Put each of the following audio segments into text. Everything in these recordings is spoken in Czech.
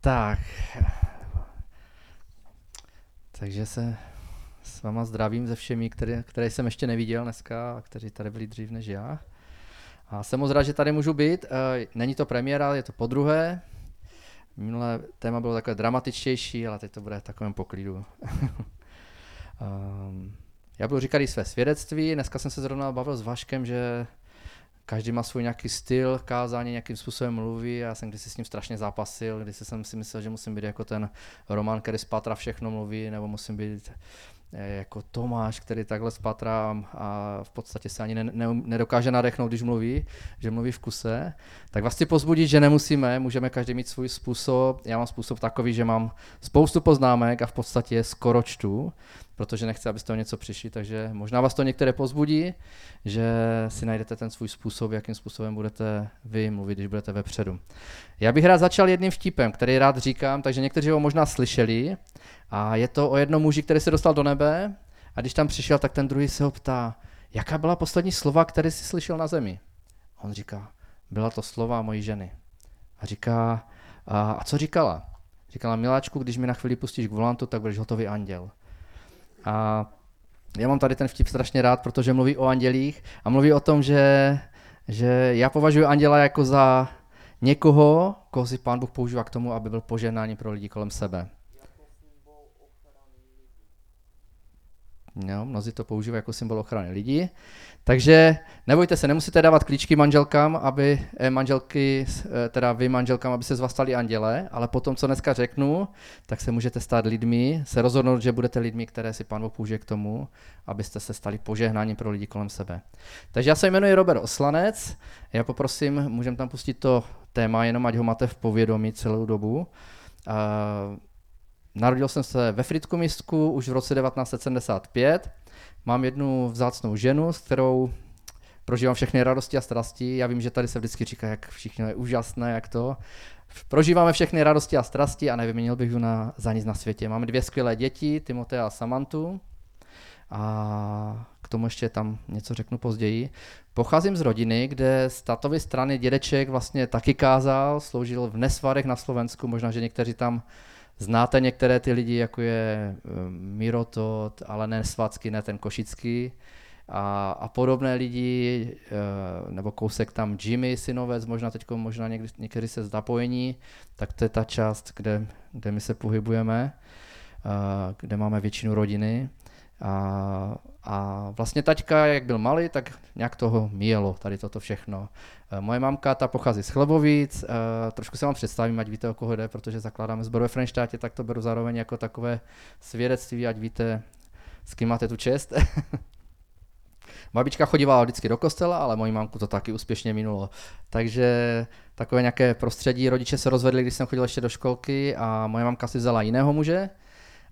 Tak. Takže se s váma zdravím ze všemi, které, které jsem ještě neviděl dneska a kteří tady byli dřív než já. A jsem moc rád, že tady můžu být. Eh, není to premiéra, je to po druhé. Minulé téma bylo takové dramatičtější, ale teď to bude v takovém poklidu. um, já budu říkat i své svědectví. Dneska jsem se zrovna bavil s Vaškem, že každý má svůj nějaký styl kázání, nějakým způsobem mluví. Já jsem kdysi s ním strašně zápasil, když jsem si myslel, že musím být jako ten Roman, který z patra všechno mluví, nebo musím být jako Tomáš, který takhle spatrá a v podstatě se ani ne, ne, nedokáže nadechnout, když mluví, že mluví v kuse. Tak vás chci pozbudit, že nemusíme, můžeme každý mít svůj způsob. Já mám způsob takový, že mám spoustu poznámek a v podstatě skoro čtu protože nechci, abyste o něco přišli, takže možná vás to některé pozbudí, že si najdete ten svůj způsob, jakým způsobem budete vy mluvit, když budete vepředu. Já bych rád začal jedním vtipem, který rád říkám, takže někteří ho možná slyšeli a je to o jednom muži, který se dostal do nebe a když tam přišel, tak ten druhý se ho ptá, jaká byla poslední slova, které jsi slyšel na zemi? A on říká, byla to slova mojí ženy. A říká, a, a co říkala? Říkala, miláčku, když mi na chvíli pustíš k volantu, tak budeš hotový anděl. A já mám tady ten vtip strašně rád, protože mluví o andělích a mluví o tom, že, že já považuji anděla jako za někoho, koho si pán Bůh používá k tomu, aby byl poženání pro lidi kolem sebe. Jo, mnozí to používají jako symbol ochrany lidí. Takže nebojte se, nemusíte dávat klíčky manželkám, aby eh, manželky, eh, teda vy manželkám, aby se z vás stali anděle, ale potom, co dneska řeknu, tak se můžete stát lidmi, se rozhodnout, že budete lidmi, které si pán použije k tomu, abyste se stali požehnáním pro lidi kolem sebe. Takže já se jmenuji Robert Oslanec, já poprosím, můžeme tam pustit to téma, jenom ať ho máte v povědomí celou dobu. Uh, Narodil jsem se ve Fritku místku už v roce 1975. Mám jednu vzácnou ženu, s kterou prožívám všechny radosti a strasti. Já vím, že tady se vždycky říká, jak všichni je úžasné, jak to. Prožíváme všechny radosti a strasti a nevyměnil bych ji na, za nic na světě. Máme dvě skvělé děti, Timotea a Samantu. A k tomu ještě tam něco řeknu později. Pocházím z rodiny, kde z tatovy strany dědeček vlastně taky kázal, sloužil v Nesvarech na Slovensku, možná, že někteří tam Znáte některé ty lidi, jako je eh, Mirotot, ale ne Svacky, ne ten Košický a, a podobné lidi, eh, nebo kousek tam Jimmy Synovec, možná teď možná někdy, někdy se zapojení, tak to je ta část, kde, kde my se pohybujeme, eh, kde máme většinu rodiny. A, a vlastně taťka, jak byl malý, tak nějak toho míjelo, tady toto všechno. E, moje mamka, ta pochází z Chlebovíc, e, trošku se vám představím, ať víte, o koho jde, protože zakládáme sbor ve Frenštátě, tak to beru zároveň jako takové svědectví, ať víte, s kým máte tu čest. Babička chodívala vždycky do kostela, ale moji mamku to taky úspěšně minulo. Takže takové nějaké prostředí, rodiče se rozvedli, když jsem chodil ještě do školky a moje mamka si vzala jiného muže,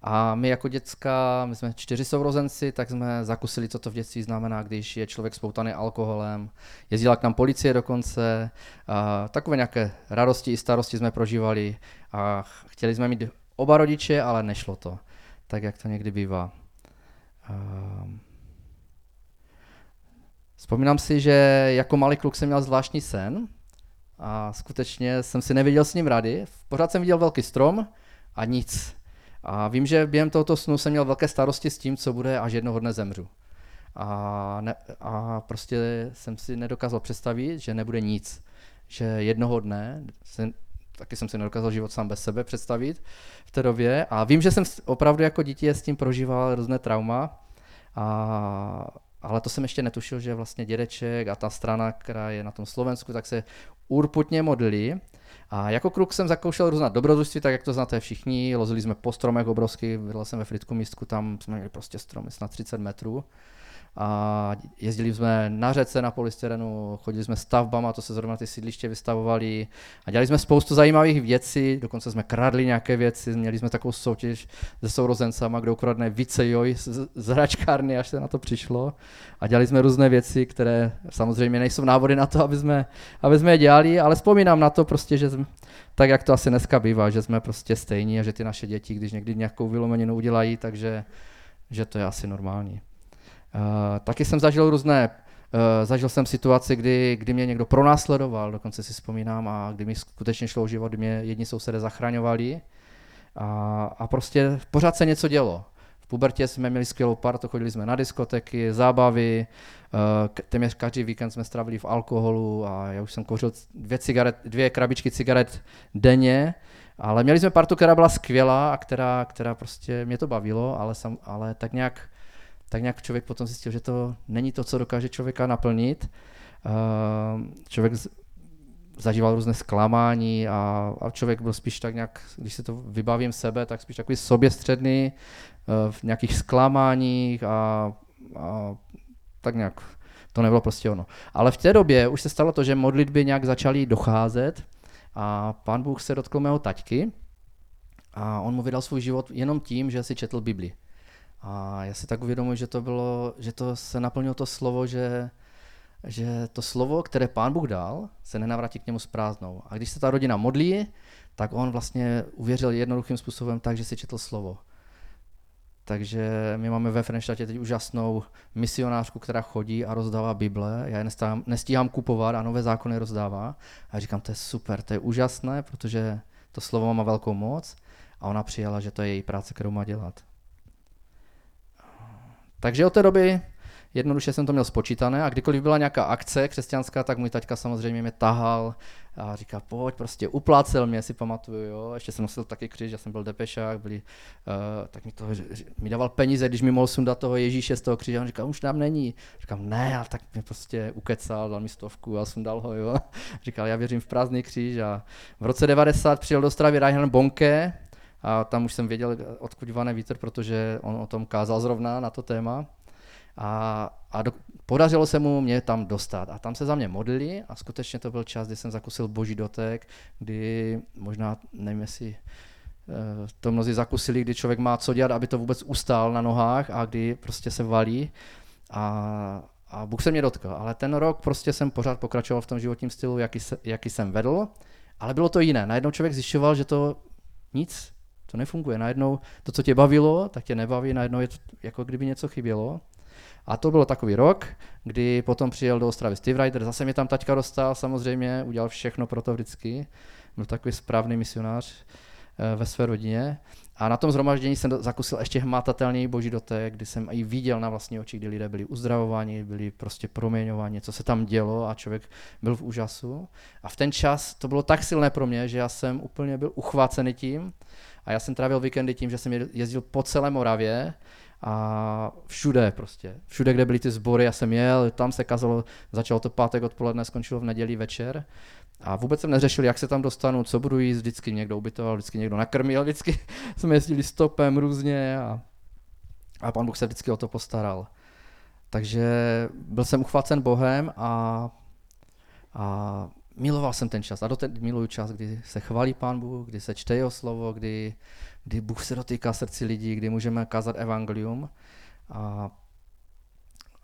a my jako děcka, my jsme čtyři sourozenci, tak jsme zakusili, co to v dětství znamená, když je člověk spoutaný alkoholem. Jezdila k nám policie dokonce. A takové nějaké radosti i starosti jsme prožívali a chtěli jsme mít oba rodiče, ale nešlo to. Tak, jak to někdy bývá. Vzpomínám si, že jako malý kluk jsem měl zvláštní sen a skutečně jsem si nevěděl s ním rady. Pořád jsem viděl velký strom a nic. A vím, že během tohoto snu jsem měl velké starosti s tím, co bude, až jednoho dne zemřu. A, ne, a prostě jsem si nedokázal představit, že nebude nic. Že jednoho dne, jsem, taky jsem si nedokázal život sám bez sebe představit v té době. A vím, že jsem opravdu jako dítě s tím prožíval různé trauma. A, ale to jsem ještě netušil, že vlastně dědeček a ta strana, která je na tom Slovensku, tak se urputně modlí a jako kruk jsem zakoušel různá dobrodružství, tak jak to znáte všichni. Lozili jsme po stromech obrovský, bydlel jsem ve Fritku místku, tam jsme měli prostě stromy na 30 metrů a jezdili jsme na řece na polystyrenu, chodili jsme stavbama, to se zrovna ty sídliště vystavovali a dělali jsme spoustu zajímavých věcí, dokonce jsme kradli nějaké věci, měli jsme takovou soutěž se sourozencama, kde ukradne více joj z, z hračkárny, až se na to přišlo a dělali jsme různé věci, které samozřejmě nejsou návody na to, aby jsme, aby jsme je dělali, ale vzpomínám na to prostě, že jsme, tak jak to asi dneska bývá, že jsme prostě stejní a že ty naše děti, když někdy nějakou vylomeninu udělají, takže že to je asi normální. Uh, taky jsem zažil různé zažil jsem situaci, kdy, kdy mě někdo pronásledoval, dokonce si vzpomínám, a kdy mi skutečně šlo o život, kdy mě jedni sousedé zachraňovali. A, a prostě pořád se něco dělo. V pubertě jsme měli skvělou partu, chodili jsme na diskotéky, zábavy, uh, téměř každý víkend jsme strávili v alkoholu a já už jsem kouřil dvě, cigaret, dvě krabičky cigaret denně, ale měli jsme partu, která byla skvělá a která, která prostě mě to bavilo, ale, sam, ale tak nějak tak nějak člověk potom zjistil, že to není to, co dokáže člověka naplnit. Uh, člověk zažíval různé zklamání a, člověk byl spíš tak nějak, když se to vybavím sebe, tak spíš takový soběstředný uh, v nějakých zklamáních a, a tak nějak to nebylo prostě ono. Ale v té době už se stalo to, že modlitby nějak začaly docházet a pán Bůh se dotkl mého taťky a on mu vydal svůj život jenom tím, že si četl Bibli. A já si tak uvědomuji, že to bylo, že to se naplnilo to slovo, že, že to slovo, které pán Bůh dal, se nenavrátí k němu s prázdnou. A když se ta rodina modlí, tak on vlastně uvěřil jednoduchým způsobem tak, že si četl slovo. Takže my máme ve Frenštátě teď úžasnou misionářku, která chodí a rozdává Bible. Já je nestíhám, nestíhám kupovat a nové zákony rozdává. A říkám, to je super, to je úžasné, protože to slovo má velkou moc. A ona přijala, že to je její práce, kterou má dělat. Takže od té doby jednoduše jsem to měl spočítané a kdykoliv byla nějaká akce křesťanská, tak můj taťka samozřejmě mě tahal a říká, pojď, prostě uplácel mě, si pamatuju, jo. Ještě jsem nosil taky křiž, já jsem byl depešák, byli, uh, tak mi, to, mi dával peníze, když mi mohl sundat toho Ježíše z toho kříže, on říká, už tam není. Říkám, ne, ale tak mě prostě ukecal, dal mi stovku a sundal ho, jo. Říkal, já věřím v prázdný kříž a v roce 90 přijel do Stravy Reinhard Bonke, a tam už jsem věděl, odkud vane vítr, protože on o tom kázal zrovna na to téma. A, a do, podařilo se mu mě tam dostat. A tam se za mě modlili a skutečně to byl čas, kdy jsem zakusil boží dotek, kdy možná, nevím jestli eh, to mnozí zakusili, kdy člověk má co dělat, aby to vůbec ustál na nohách a kdy prostě se valí. A, a Bůh se mě dotkl. Ale ten rok prostě jsem pořád pokračoval v tom životním stylu, jaký, se, jaký jsem vedl. Ale bylo to jiné. Najednou člověk zjišťoval, že to nic to nefunguje. Najednou to, co tě bavilo, tak tě nebaví, najednou je to jako kdyby něco chybělo. A to byl takový rok, kdy potom přijel do Ostravy Steve Ryder, zase mě tam taťka dostal, samozřejmě, udělal všechno pro to vždycky. Byl takový správný misionář ve své rodině. A na tom zhromaždění jsem zakusil ještě hmatatelný boží dotek, kdy jsem i viděl na vlastní oči, kdy lidé byli uzdravováni, byli prostě proměňováni, co se tam dělo a člověk byl v úžasu. A v ten čas to bylo tak silné pro mě, že já jsem úplně byl uchvácený tím, a já jsem trávil víkendy tím, že jsem jezdil po celé Moravě a všude prostě. Všude, kde byly ty sbory, já jsem jel, tam se kazalo, začalo to pátek odpoledne, skončilo v neděli večer. A vůbec jsem neřešil, jak se tam dostanu, co budu jíst, vždycky někdo ubytoval, vždycky někdo nakrmil, vždycky jsme jezdili stopem různě a, a pan Bůh se vždycky o to postaral. Takže byl jsem uchvácen Bohem a, a miloval jsem ten čas a doteď miluju čas, kdy se chválí Pán Bůh, kdy se čte jeho slovo, kdy, kdy Bůh se dotýká srdci lidí, kdy můžeme kázat evangelium. A,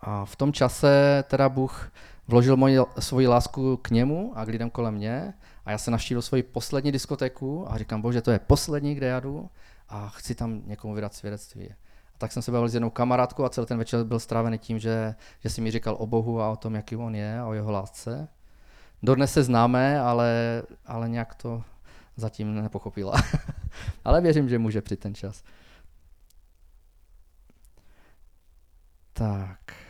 a v tom čase teda Bůh vložil moji, svoji lásku k němu a k lidem kolem mě a já se navštívil svoji poslední diskotéku a říkám, bože, to je poslední, kde já jdu a chci tam někomu vydat svědectví. A tak jsem se bavil s jednou kamarádkou a celý ten večer byl strávený tím, že, že si mi říkal o Bohu a o tom, jaký on je a o jeho lásce. Dodnes se známe, ale, ale nějak to zatím nepochopila. ale věřím, že může při ten čas. Tak.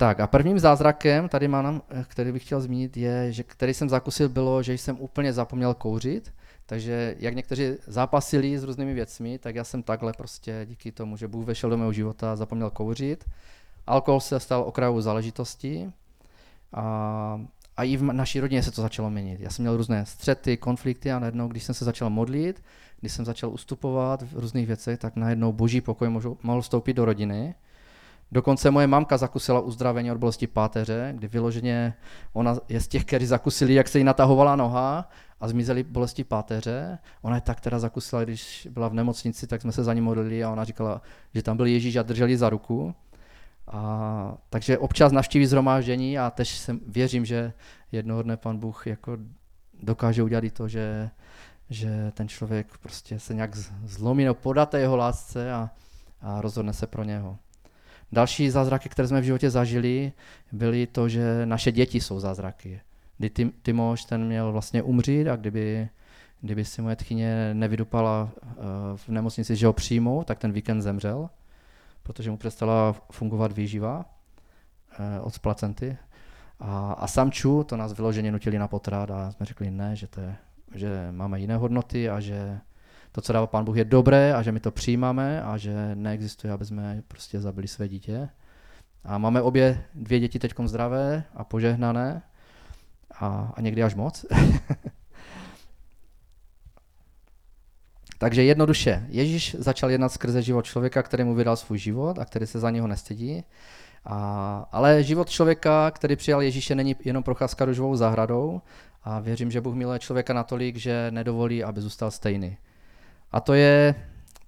Tak a prvním zázrakem, tady mám, který bych chtěl zmínit, je, že který jsem zakusil, bylo, že jsem úplně zapomněl kouřit. Takže jak někteří zápasili s různými věcmi, tak já jsem takhle prostě díky tomu, že Bůh vešel do mého života, zapomněl kouřit. Alkohol se stal okrajovou záležitostí. A a i v naší rodině se to začalo měnit. Já jsem měl různé střety, konflikty a najednou, když jsem se začal modlit, když jsem začal ustupovat v různých věcech, tak najednou boží pokoj mohl vstoupit do rodiny. Dokonce moje mamka zakusila uzdravení od bolesti páteře, kdy vyloženě ona je z těch, kteří zakusili, jak se jí natahovala noha a zmizely bolesti páteře. Ona je tak teda zakusila, když byla v nemocnici, tak jsme se za ní modlili a ona říkala, že tam byl Ježíš a drželi za ruku. A, takže občas navštíví zhromáždění a tež jsem, věřím, že jednoho dne pan Bůh jako dokáže udělat i to, že, že ten člověk prostě se nějak zlomí nebo podáte jeho lásce a, a rozhodne se pro něho. Další zázraky, které jsme v životě zažili, byly to, že naše děti jsou zázraky. Kdy Tim, Timoš ten měl vlastně umřít a kdyby, kdyby si moje tchyně nevydupala uh, v nemocnici, že ho přijmou, tak ten víkend zemřel, protože mu přestala fungovat výživa uh, od placenty. A, a samču to nás vyloženě nutili na potrat a jsme řekli ne, že, to je, že máme jiné hodnoty a že to, co dává Pán Bůh, je dobré a že my to přijímáme a že neexistuje, aby jsme prostě zabili své dítě. A máme obě dvě děti teď zdravé a požehnané a, a někdy až moc. Takže jednoduše, Ježíš začal jednat skrze život člověka, který mu vydal svůj život a který se za něho nestydí. A, ale život člověka, který přijal Ježíše, není jenom procházka růžovou zahradou a věřím, že Bůh miluje člověka natolik, že nedovolí, aby zůstal stejný. A to je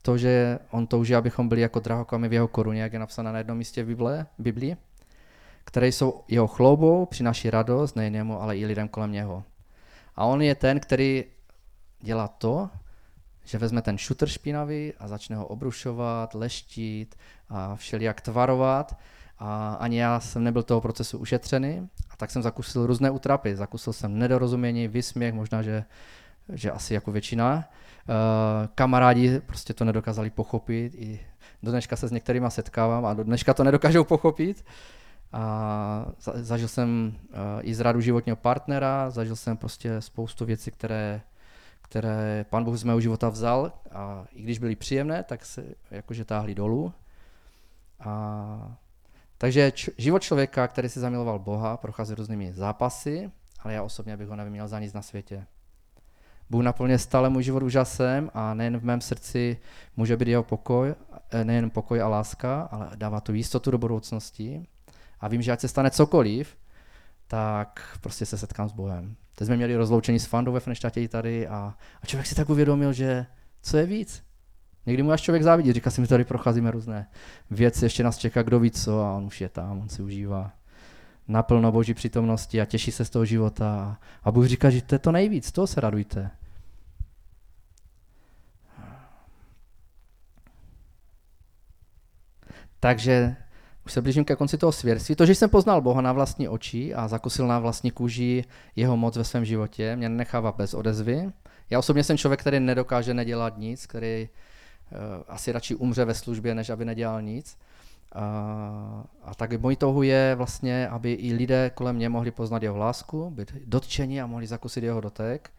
to, že on touží, abychom byli jako drahokamy v jeho koruně, jak je napsáno na jednom místě v Bible, Biblii, které jsou jeho chloubou, přináší radost nejen jemu, ale i lidem kolem něho. A on je ten, který dělá to, že vezme ten šutr špinavý a začne ho obrušovat, leštit a všelijak tvarovat. A ani já jsem nebyl toho procesu ušetřený, a tak jsem zakusil různé utrapy. Zakusil jsem nedorozumění, vysměch, možná, že, že asi jako většina. Uh, kamarádi prostě to nedokázali pochopit. I do dneška se s některýma setkávám a do dneška to nedokážou pochopit. A zažil jsem uh, i zradu životního partnera, zažil jsem prostě spoustu věcí, které, které pan Bůh z mého života vzal a i když byly příjemné, tak se jakože táhli dolů. A, takže č- život člověka, který si zamiloval Boha, prochází různými zápasy, ale já osobně bych ho nevyměnil za nic na světě. Bůh naplně stále můj život úžasem a nejen v mém srdci může být jeho pokoj, eh, nejen pokoj a láska, ale dává tu jistotu do budoucnosti. A vím, že ať se stane cokoliv, tak prostě se setkám s Bohem. Teď jsme měli rozloučení s Fandou ve Frenštátě tady a, a člověk si tak uvědomil, že co je víc? Někdy mu až člověk závidí, říká si, my tady procházíme různé věci, ještě nás čeká kdo ví co a on už je tam, on si užívá naplno boží přítomnosti a těší se z toho života. A Bůh říká, že to je to nejvíc, toho se radujte. Takže už se blížím ke konci toho svědectví. To, že jsem poznal Boha na vlastní oči a zakusil na vlastní kůži jeho moc ve svém životě, mě nechává bez odezvy. Já osobně jsem člověk, který nedokáže nedělat nic, který uh, asi radši umře ve službě, než aby nedělal nic. A, a tak mojí touhu je vlastně, aby i lidé kolem mě mohli poznat jeho lásku, být dotčeni a mohli zakusit jeho dotek.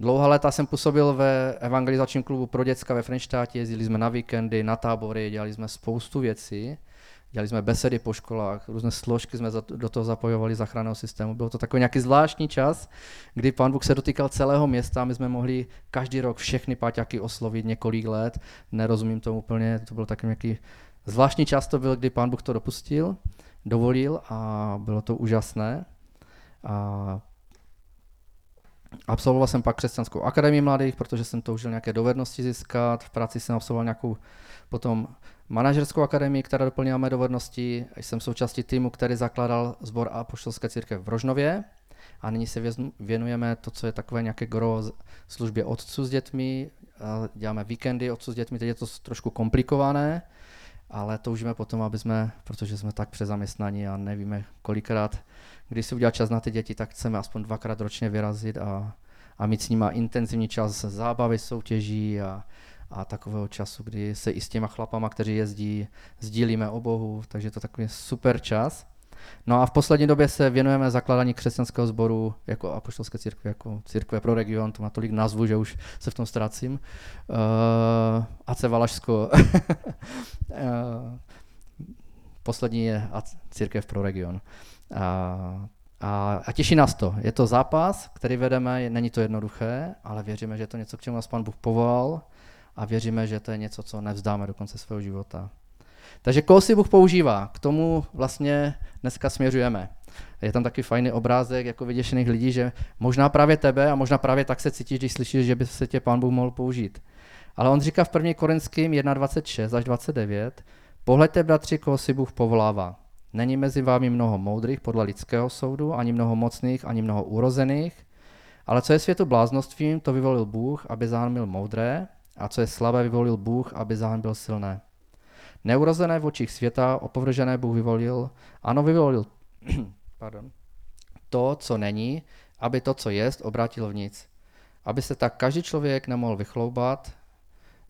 Dlouhá léta jsem působil ve evangelizačním klubu pro děcka ve Frenštátě, jezdili jsme na víkendy, na tábory, dělali jsme spoustu věcí. Dělali jsme besedy po školách, různé složky jsme do toho zapojovali záchranného systému. Bylo to takový nějaký zvláštní čas, kdy pán Bůh se dotýkal celého města my jsme mohli každý rok všechny páťaky oslovit několik let. Nerozumím tomu úplně, to byl takový nějaký zvláštní čas to byl, kdy pán Bůh to dopustil, dovolil a bylo to úžasné. A Absolvoval jsem pak křesťanskou akademii mladých, protože jsem toužil nějaké dovednosti získat. V práci jsem absolvoval nějakou potom manažerskou akademii, která doplnila mé dovednosti. Jsem součástí týmu, který zakládal sbor Apoštolské církev v Rožnově. A nyní se věnujeme to, co je takové nějaké gro službě otců s dětmi. Děláme víkendy otců s dětmi, teď je to trošku komplikované, ale toužíme potom, aby jsme, protože jsme tak přezaměstnaní a nevíme kolikrát, když si udělá čas na ty děti, tak chceme aspoň dvakrát ročně vyrazit a, a mít s nimi intenzivní čas zábavy, soutěží a, a takového času, kdy se i s těma chlapama, kteří jezdí, sdílíme o Bohu, takže to takový super čas. No a v poslední době se věnujeme zakladání křesťanského sboru jako apoštolské církve, jako církve pro region, to má tolik názvu, že už se v tom ztrácím. Uh, AC Valašsko. uh, poslední je církev pro region. A, a, a těší nás to. Je to zápas, který vedeme, není to jednoduché, ale věříme, že je to něco, k čemu nás Pán Bůh povolal a věříme, že to je něco, co nevzdáme do konce svého života. Takže koho si Bůh používá? K tomu vlastně dneska směřujeme. Je tam taky fajný obrázek jako vyděšených lidí, že možná právě tebe a možná právě tak se cítíš, když slyšíš, že by se tě Pán Bůh mohl použít. Ale on říká v 1. Korinským 1.26 až 29, pohleďte, bratři, koho si Bůh povolává. Není mezi vámi mnoho moudrých podle lidského soudu, ani mnoho mocných, ani mnoho urozených, ale co je světu bláznostvím, to vyvolil Bůh, aby zahanbil moudré, a co je slabé, vyvolil Bůh, aby zahanbil silné. Neurozené v očích světa, opovržené Bůh vyvolil, ano, vyvolil pardon, to, co není, aby to, co jest, obrátil v nic. Aby se tak každý člověk nemohl vychloubat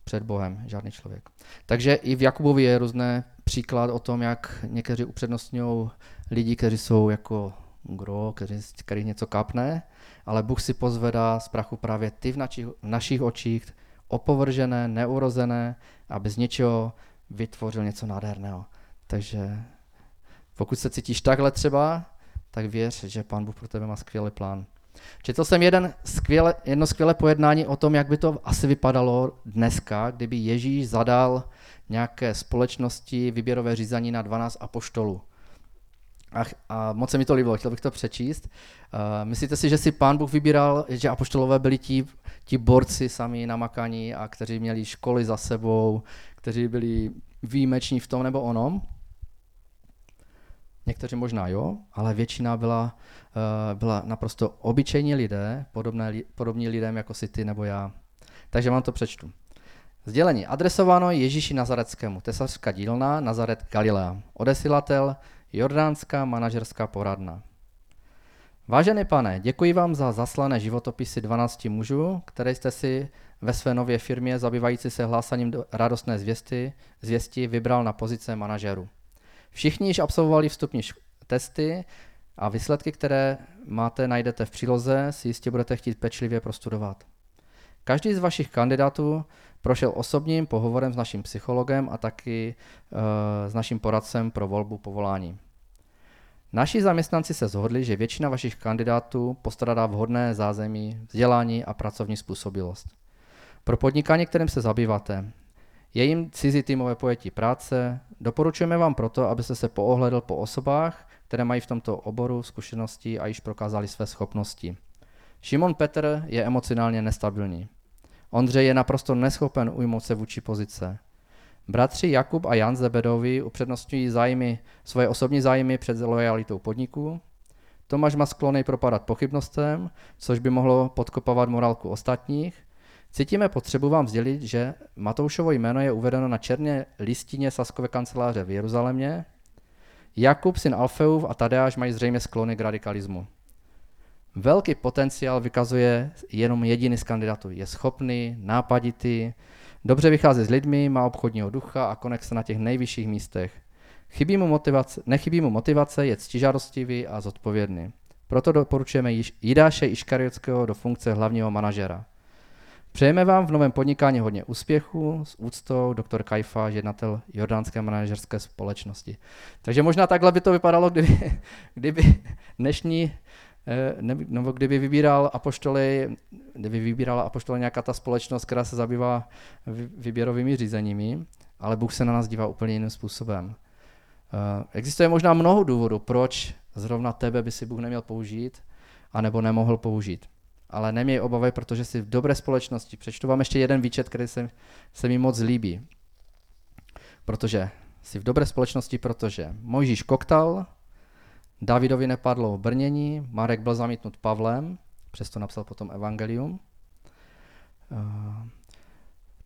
před Bohem, žádný člověk. Takže i v Jakubovi je různé příklad o tom, jak někteří upřednostňují lidi, kteří jsou jako gro, který, který něco kapne, ale Bůh si pozvedá z prachu právě ty v našich, v našich očích, opovržené, neurozené, aby z něčeho vytvořil něco nádherného. Takže pokud se cítíš takhle třeba, tak věř, že Pán Bůh pro tebe má skvělý plán. Četl jsem jeden skvěle, jedno skvělé pojednání o tom, jak by to asi vypadalo dneska, kdyby Ježíš zadal nějaké společnosti výběrové řízení na 12 apoštolů. A, a moc se mi to líbilo, chtěl bych to přečíst. Uh, myslíte si, že si pán Bůh vybíral, že apoštolové byli ti, ti borci sami namakaní a kteří měli školy za sebou, kteří byli výjimeční v tom nebo onom? Někteří možná jo, ale většina byla, uh, byla naprosto obyčejní lidé, podobné, podobní lidem jako si ty nebo já. Takže vám to přečtu. Sdělení adresováno Ježíši Nazareckému, tesařská dílna, Nazaret Galilea. Odesilatel Jordánská manažerská poradna. Vážený pane, děkuji vám za zaslané životopisy 12 mužů, které jste si ve své nové firmě zabývající se hlásaním do radostné zvěsty, zvěsti vybral na pozice manažeru. Všichni již absolvovali vstupní testy a výsledky, které máte, najdete v příloze, si jistě budete chtít pečlivě prostudovat. Každý z vašich kandidátů prošel osobním pohovorem s naším psychologem a taky uh, s naším poradcem pro volbu povolání. Naši zaměstnanci se zhodli, že většina vašich kandidátů postradá vhodné zázemí, vzdělání a pracovní způsobilost. Pro podnikání, kterým se zabýváte, je jim cizí týmové pojetí práce, doporučujeme vám proto, abyste se poohledl po osobách, které mají v tomto oboru zkušenosti a již prokázali své schopnosti. Šimon Petr je emocionálně nestabilní. Ondřej je naprosto neschopen ujmout se vůči pozice. Bratři Jakub a Jan Zebedovi upřednostňují zájmy, svoje osobní zájmy před lojalitou podniků. Tomáš má sklony propadat pochybnostem, což by mohlo podkopávat morálku ostatních. Cítíme potřebu vám sdělit, že Matoušovo jméno je uvedeno na černé listině Saskové kanceláře v Jeruzalémě. Jakub, syn Alfeův a Tadeáš mají zřejmě sklony k radikalismu. Velký potenciál vykazuje jenom jediný z kandidátů. Je schopný, nápaditý, dobře vychází s lidmi, má obchodního ducha a konexe na těch nejvyšších místech. Chybí mu motivace, nechybí mu motivace, je ctižádostivý a zodpovědný. Proto doporučujeme Jidáše Iškariotského do funkce hlavního manažera. Přejeme vám v novém podnikání hodně úspěchu s úctou doktor Kajfa, jednatel Jordánské manažerské společnosti. Takže možná takhle by to vypadalo, kdyby, kdyby dnešní Eh, nebo kdyby vybíral apoštoly, kdyby vybírala apoštoly nějaká ta společnost, která se zabývá výběrovými řízeními, ale Bůh se na nás dívá úplně jiným způsobem. Eh, existuje možná mnoho důvodů, proč zrovna tebe by si Bůh neměl použít, anebo nemohl použít. Ale neměj obavy, protože jsi v dobré společnosti. Přečtu vám ještě jeden výčet, který se, se mi moc líbí. Protože jsi v dobré společnosti, protože Mojžíš koktal, Davidovi nepadlo brnění, Marek byl zamítnut Pavlem, přesto napsal potom evangelium. Eh,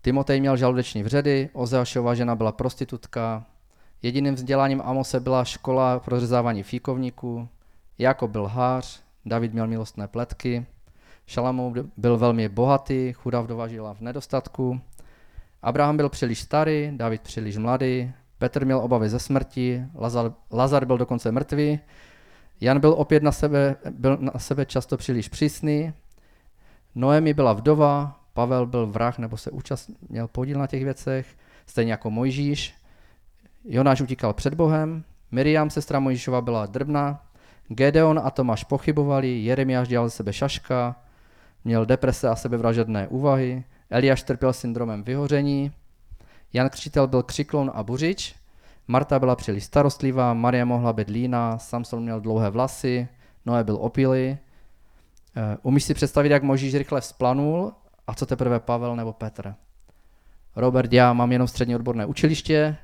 Timotej měl žaludeční vředy, Ozeašova žena byla prostitutka, jediným vzděláním Amose byla škola pro řezávání fíkovníků, Jakob byl hář, David měl milostné pletky, Šalamou byl velmi bohatý, chudá vdova žila v nedostatku, Abraham byl příliš starý, David příliš mladý, Petr měl obavy ze smrti, Lazar, Lazar byl dokonce mrtvý, Jan byl opět na sebe, byl na sebe často příliš přísný, Noemi byla vdova, Pavel byl vrah nebo se účastnil podíl na těch věcech, stejně jako Mojžíš. Jonáš utíkal před Bohem, Miriam, sestra Mojžíšova, byla drbna, Gedeon a Tomáš pochybovali, Jeremiáš dělal sebe šaška, měl deprese a sebevražedné úvahy, Eliáš trpěl syndromem vyhoření, Jan Křtitel byl křiklon a buřič, Marta byla příliš starostlivá, Maria mohla být líná, Samson měl dlouhé vlasy, Noé byl opilý. Eh, umíš si představit, jak Možíš rychle vzplanul a co teprve Pavel nebo Petr? Robert, já mám jenom střední odborné učiliště,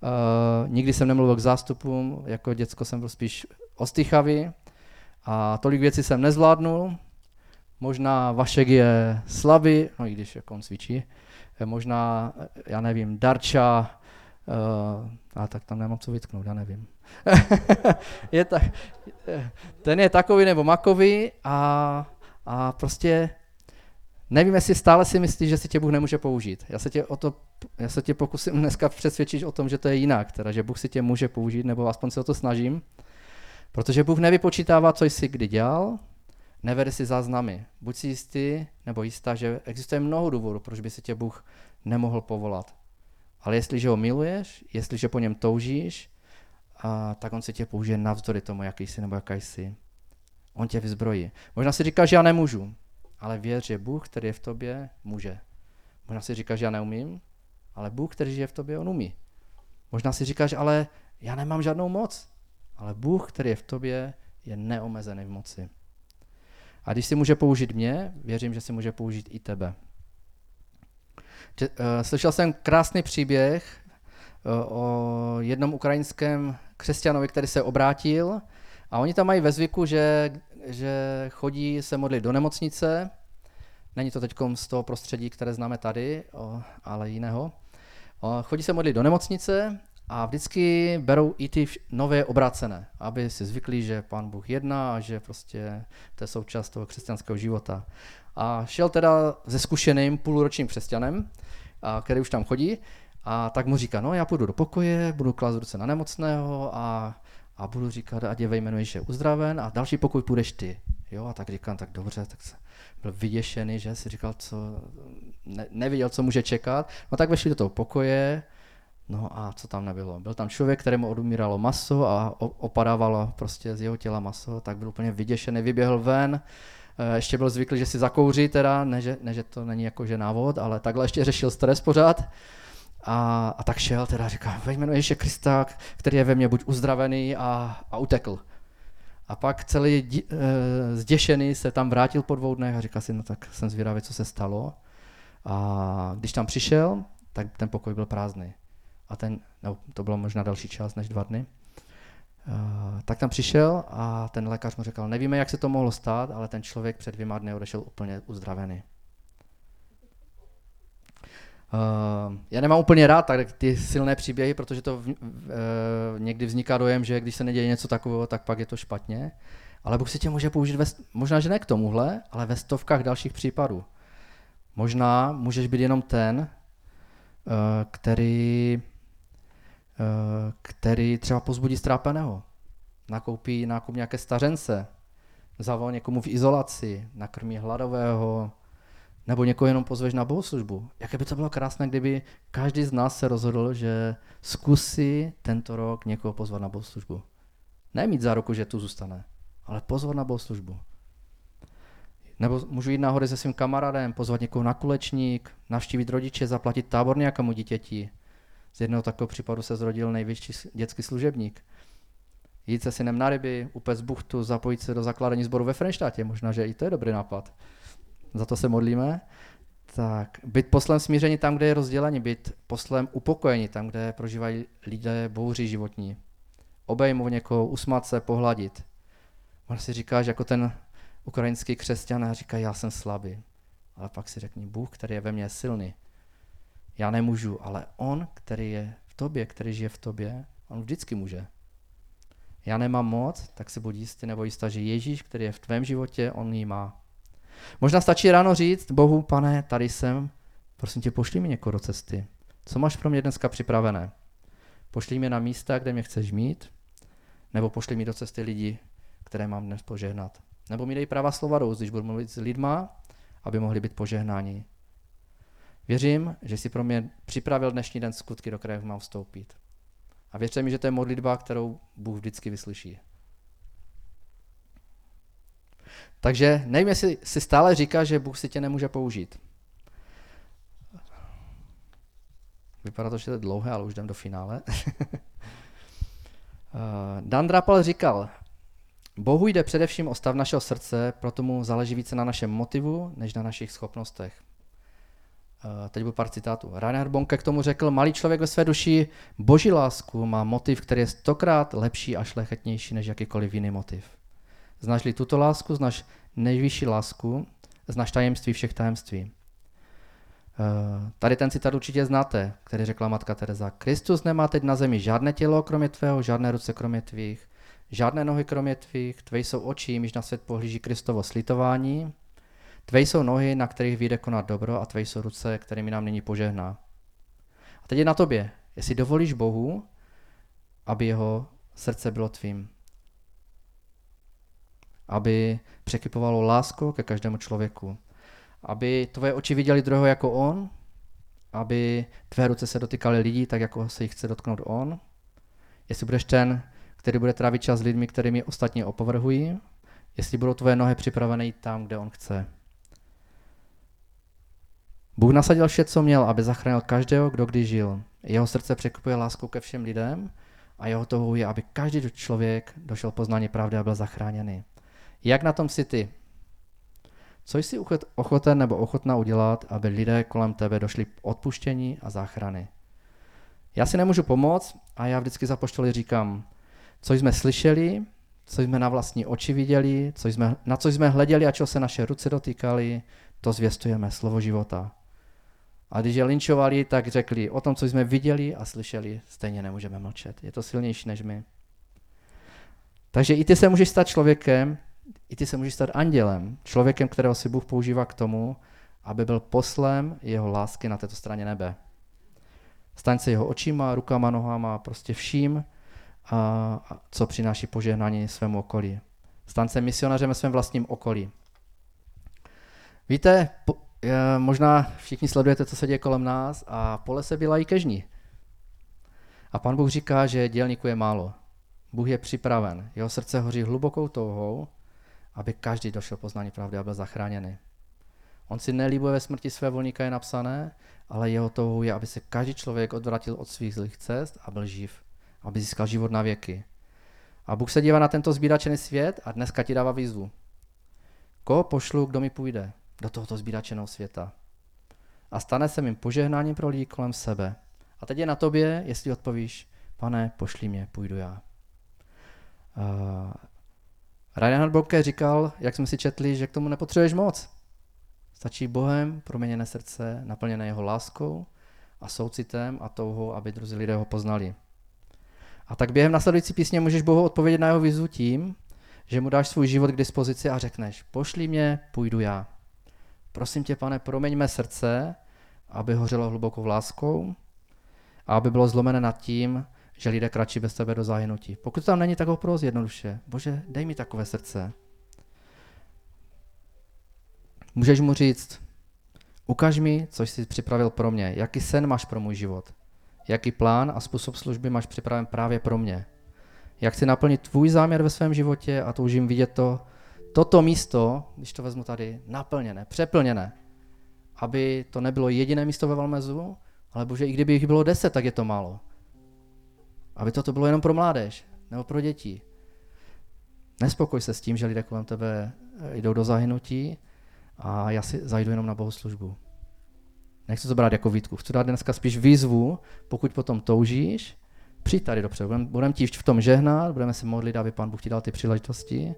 uh, nikdy jsem nemluvil k zástupům, jako děcko jsem byl spíš ostýchavý a tolik věcí jsem nezvládnul. Možná Vašek je slabý, no i když jako on cvičí, možná, já nevím, Darča Uh, a tak tam nemám co vytknout, já nevím. je tak, ten je takový nebo makový a, a prostě nevím, jestli stále si myslíš, že si tě Bůh nemůže použít. Já se tě, o to, já se tě pokusím dneska přesvědčit o tom, že to je jinak, teda, že Bůh si tě může použít, nebo aspoň se o to snažím. Protože Bůh nevypočítává, co jsi kdy dělal, nevede si záznamy. Buď si jistý nebo jistá, že existuje mnoho důvodů, proč by si tě Bůh nemohl povolat. Ale jestliže ho miluješ, jestliže po něm toužíš, a, tak on se tě použije navzdory tomu, jaký jsi nebo jaký jsi. On tě vyzbrojí. Možná si říkáš, že já nemůžu, ale věř, že Bůh, který je v tobě, může. Možná si říkáš, že já neumím, ale Bůh, který žije v tobě, on umí. Možná si říkáš, ale já nemám žádnou moc, ale Bůh, který je v tobě, je neomezený v moci. A když si může použít mě, věřím, že si může použít i tebe. Eh, slyšel jsem krásný příběh eh, o jednom ukrajinském křesťanovi, který se obrátil a oni tam mají ve zvyku, že, že chodí se modlit do nemocnice. Není to teď z toho prostředí, které známe tady, ale jiného. Chodí se modlit do nemocnice a vždycky berou i ty nové obrácené, aby si zvykli, že pán Bůh jedná a že prostě to je součást toho křesťanského života. A šel teda se zkušeným půlročním křesťanem, a, který už tam chodí, a tak mu říká, no já půjdu do pokoje, budu klást ruce na nemocného a, a budu říkat, ať je ve jménu Ježíše uzdraven a další pokoj půjdeš ty. Jo, a tak říkám, tak dobře, tak se byl vyděšený, že si říkal, co, ne, neviděl, co může čekat. No tak vešli do toho pokoje, No a co tam nebylo? Byl tam člověk, kterému odumíralo maso a opadávalo prostě z jeho těla maso, tak byl úplně vyděšený, vyběhl ven, eh, ještě byl zvyklý, že si zakouří teda, ne že, ne, že to není jako že návod, ale takhle ještě řešil stres pořád. A, a tak šel teda říká, ve jménu Ježíše Krista, který je ve mně buď uzdravený a, a utekl. A pak celý dí, e, zděšený se tam vrátil po dvou dnech a říká si, no tak jsem zvědavý, co se stalo. A když tam přišel, tak ten pokoj byl prázdný a ten, no, to bylo možná další čas než dva dny, uh, tak tam přišel a ten lékař mu řekl, nevíme, jak se to mohlo stát, ale ten člověk před dvěma dny odešel úplně uzdravený. Uh, já nemám úplně rád tak ty silné příběhy, protože to uh, někdy vzniká dojem, že když se neděje něco takového, tak pak je to špatně. Ale Bůh si tě může použít, ve, možná, že ne k tomuhle, ale ve stovkách dalších případů. Možná můžeš být jenom ten, který Eh, který třeba pozbudí strápeného, nakoupí nákup nějaké stařence, zavolá někomu v izolaci, nakrmí hladového, nebo někoho jenom pozveš na bohoslužbu. Jaké by to bylo krásné, kdyby každý z nás se rozhodl, že zkusí tento rok někoho pozvat na bohoslužbu. Nemít za ruku, že tu zůstane, ale pozvat na bohoslužbu. Nebo můžu jít nahoře se svým kamarádem, pozvat někoho na kulečník, navštívit rodiče, zaplatit tábor nějakému dítěti, z jednoho takového případu se zrodil nejvyšší dětský služebník. Jít se synem na ryby, upec buchtu, zapojit se do zakladení sboru ve Frenštátě. Možná, že i to je dobrý nápad. Za to se modlíme. Tak, být poslem smíření tam, kde je rozdělení, být poslem upokojení tam, kde prožívají lidé bouři životní. Obejmout někoho, usmat se, pohladit. Možná si říkáš, jako ten ukrajinský křesťan, a říká, já jsem slabý. Ale pak si řekni, Bůh, který je ve mně, silný. Já nemůžu, ale on, který je v tobě, který žije v tobě, on vždycky může. Já nemám moc, tak se buď jistý nebo jistá, že Ježíš, který je v tvém životě, on ji má. Možná stačí ráno říct, Bohu, pane, tady jsem, prosím tě, pošli mi někoho do cesty. Co máš pro mě dneska připravené? Pošli mě na místa, kde mě chceš mít, nebo pošli mi do cesty lidi, které mám dnes požehnat. Nebo mi dej práva slova dost, když budu mluvit s lidma, aby mohli být požehnáni. Věřím, že si pro mě připravil dnešní den skutky, do kterého mám vstoupit. A věřte mi, že to je modlitba, kterou Bůh vždycky vyslyší. Takže nevím, jestli si stále říká, že Bůh si tě nemůže použít. Vypadá to, že to je dlouhé, ale už jdem do finále. Dan Drapel říkal, Bohu jde především o stav našeho srdce, proto mu záleží více na našem motivu, než na našich schopnostech. Eh, teď byl pár citátů. Reinhard Bonke k tomu řekl, malý člověk ve své duši boží lásku má motiv, který je stokrát lepší a šlechetnější než jakýkoliv jiný motiv. Znáš-li tuto lásku, znáš nejvyšší lásku, znáš tajemství všech tajemství. tady ten citát určitě znáte, který řekla matka Teresa. Kristus nemá teď na zemi žádné tělo kromě tvého, žádné ruce kromě tvých, žádné nohy kromě tvých, tvé jsou oči, jimž na svět pohlíží Kristovo slitování, tvé jsou nohy, na kterých vyjde konat dobro a tvé jsou ruce, kterými nám nyní požehná. A teď je na tobě, jestli dovolíš Bohu, aby jeho srdce bylo tvým. Aby překypovalo lásku ke každému člověku. Aby tvoje oči viděli druhého jako on, aby tvé ruce se dotykaly lidí tak, jako se jich chce dotknout on. Jestli budeš ten, který bude trávit čas s lidmi, kterými ostatně opovrhují, jestli budou tvoje nohy připravené tam, kde on chce. Bůh nasadil vše, co měl, aby zachránil každého, kdo kdy žil. Jeho srdce překupuje láskou ke všem lidem a jeho touhou je, aby každý člověk došel poznání pravdy a byl zachráněný. Jak na tom jsi ty? Co jsi ochoten nebo ochotná udělat, aby lidé kolem tebe došli odpuštění a záchrany? Já si nemůžu pomoct a já vždycky za poštoli říkám, co jsme slyšeli, co jsme na vlastní oči viděli, co jsme, na co jsme hleděli a čeho se naše ruce dotýkaly, to zvěstujeme, slovo života. A když je linčovali, tak řekli, o tom, co jsme viděli a slyšeli, stejně nemůžeme mlčet. Je to silnější než my. Takže i ty se můžeš stát člověkem, i ty se můžeš stát andělem, člověkem, kterého si Bůh používá k tomu, aby byl poslem jeho lásky na této straně nebe. Staň se jeho očima, rukama, nohama, prostě vším, a, co přináší požehnání svému okolí. Staň se misionářem ve svém vlastním okolí. Víte, po, možná všichni sledujete, co se děje kolem nás a pole se i kežní. A pan Bůh říká, že dělníků je málo. Bůh je připraven. Jeho srdce hoří hlubokou touhou, aby každý došel poznání pravdy a byl zachráněný. On si nelíbuje ve smrti své volníka, je napsané, ale jeho touhou je, aby se každý člověk odvratil od svých zlých cest a byl živ, aby získal život na věky. A Bůh se dívá na tento zbíračený svět a dneska ti dává výzvu. Koho pošlu, kdo mi půjde do tohoto zbíračeného světa? A stane se mým požehnáním pro lidi kolem sebe. A teď je na tobě, jestli odpovíš, pane, pošli mě, půjdu já. Uh, Reinhard Bobke říkal, jak jsme si četli, že k tomu nepotřebuješ moc. Stačí Bohem proměněné srdce, naplněné jeho láskou a soucitem a touhou, aby druzí lidé ho poznali. A tak během nasledující písně můžeš Bohu odpovědět na jeho vizu tím, že mu dáš svůj život k dispozici a řekneš, pošli mě, půjdu já. Prosím tě, pane, proměň mé srdce, aby hořelo hlubokou láskou a aby bylo zlomené nad tím, že lidé kračí bez tebe do zahynutí. Pokud to tam není, tak ho pros jednoduše. Bože, dej mi takové srdce. Můžeš mu říct, ukaž mi, co jsi připravil pro mě, jaký sen máš pro můj život, jaký plán a způsob služby máš připraven právě pro mě. Jak chci naplnit tvůj záměr ve svém životě a toužím vidět to, toto místo, když to vezmu tady, naplněné, přeplněné. Aby to nebylo jediné místo ve Valmezu, ale bože, i kdyby jich bylo deset, tak je to málo. Aby toto bylo jenom pro mládež nebo pro děti. Nespokoj se s tím, že lidé kolem tebe eh, jdou do zahynutí a já si zajdu jenom na bohoslužbu. Nechci to brát jako výtku. Chci dát dneska spíš výzvu, pokud potom toužíš, přijď tady dopředu. Budeme budem ti v tom žehnat, budeme se modlit, aby Pán Bůh ti dal ty příležitosti,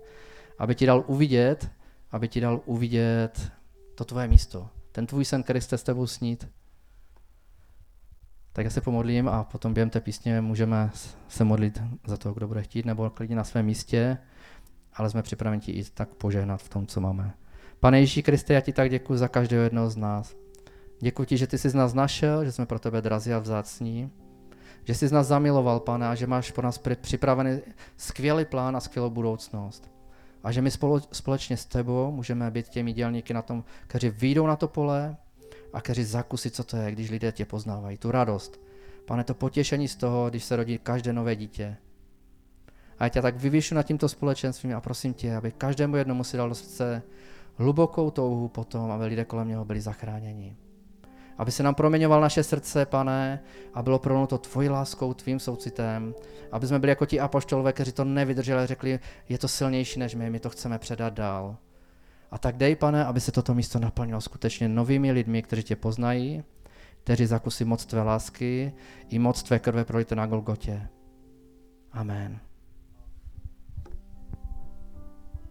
aby ti dal uvidět, aby ti dal uvidět to tvoje místo, ten tvůj sen, který jste s tebou snít. Tak já se pomodlím a potom během té písně můžeme se modlit za to, kdo bude chtít, nebo klidně na svém místě, ale jsme připraveni ti i tak požehnat v tom, co máme. Pane Ježíši Kriste, já ti tak děkuji za každého jednoho z nás. Děkuji ti, že ty jsi z nás našel, že jsme pro tebe drazí a vzácní, že jsi z nás zamiloval, pane, a že máš pro nás připravený skvělý plán a skvělou budoucnost. A že my společně s tebou můžeme být těmi dělníky na tom, kteří vyjdou na to pole a kteří zakusí, co to je, když lidé tě poznávají. Tu radost. Pane, to potěšení z toho, když se rodí každé nové dítě. A já tě tak vyvýšu nad tímto společenstvím a prosím tě, aby každému jednomu si dal do srdce hlubokou touhu potom, aby lidé kolem něho byli zachráněni. Aby se nám proměňoval naše srdce, pane, a bylo pronuto tvojí láskou, tvým soucitem, aby jsme byli jako ti apoštolové, kteří to nevydrželi a řekli, je to silnější než my, my to chceme předat dál. A tak dej, pane, aby se toto místo naplnilo skutečně novými lidmi, kteří tě poznají, kteří zakusí moc tvé lásky i moc tvé krve prolité na Golgotě. Amen.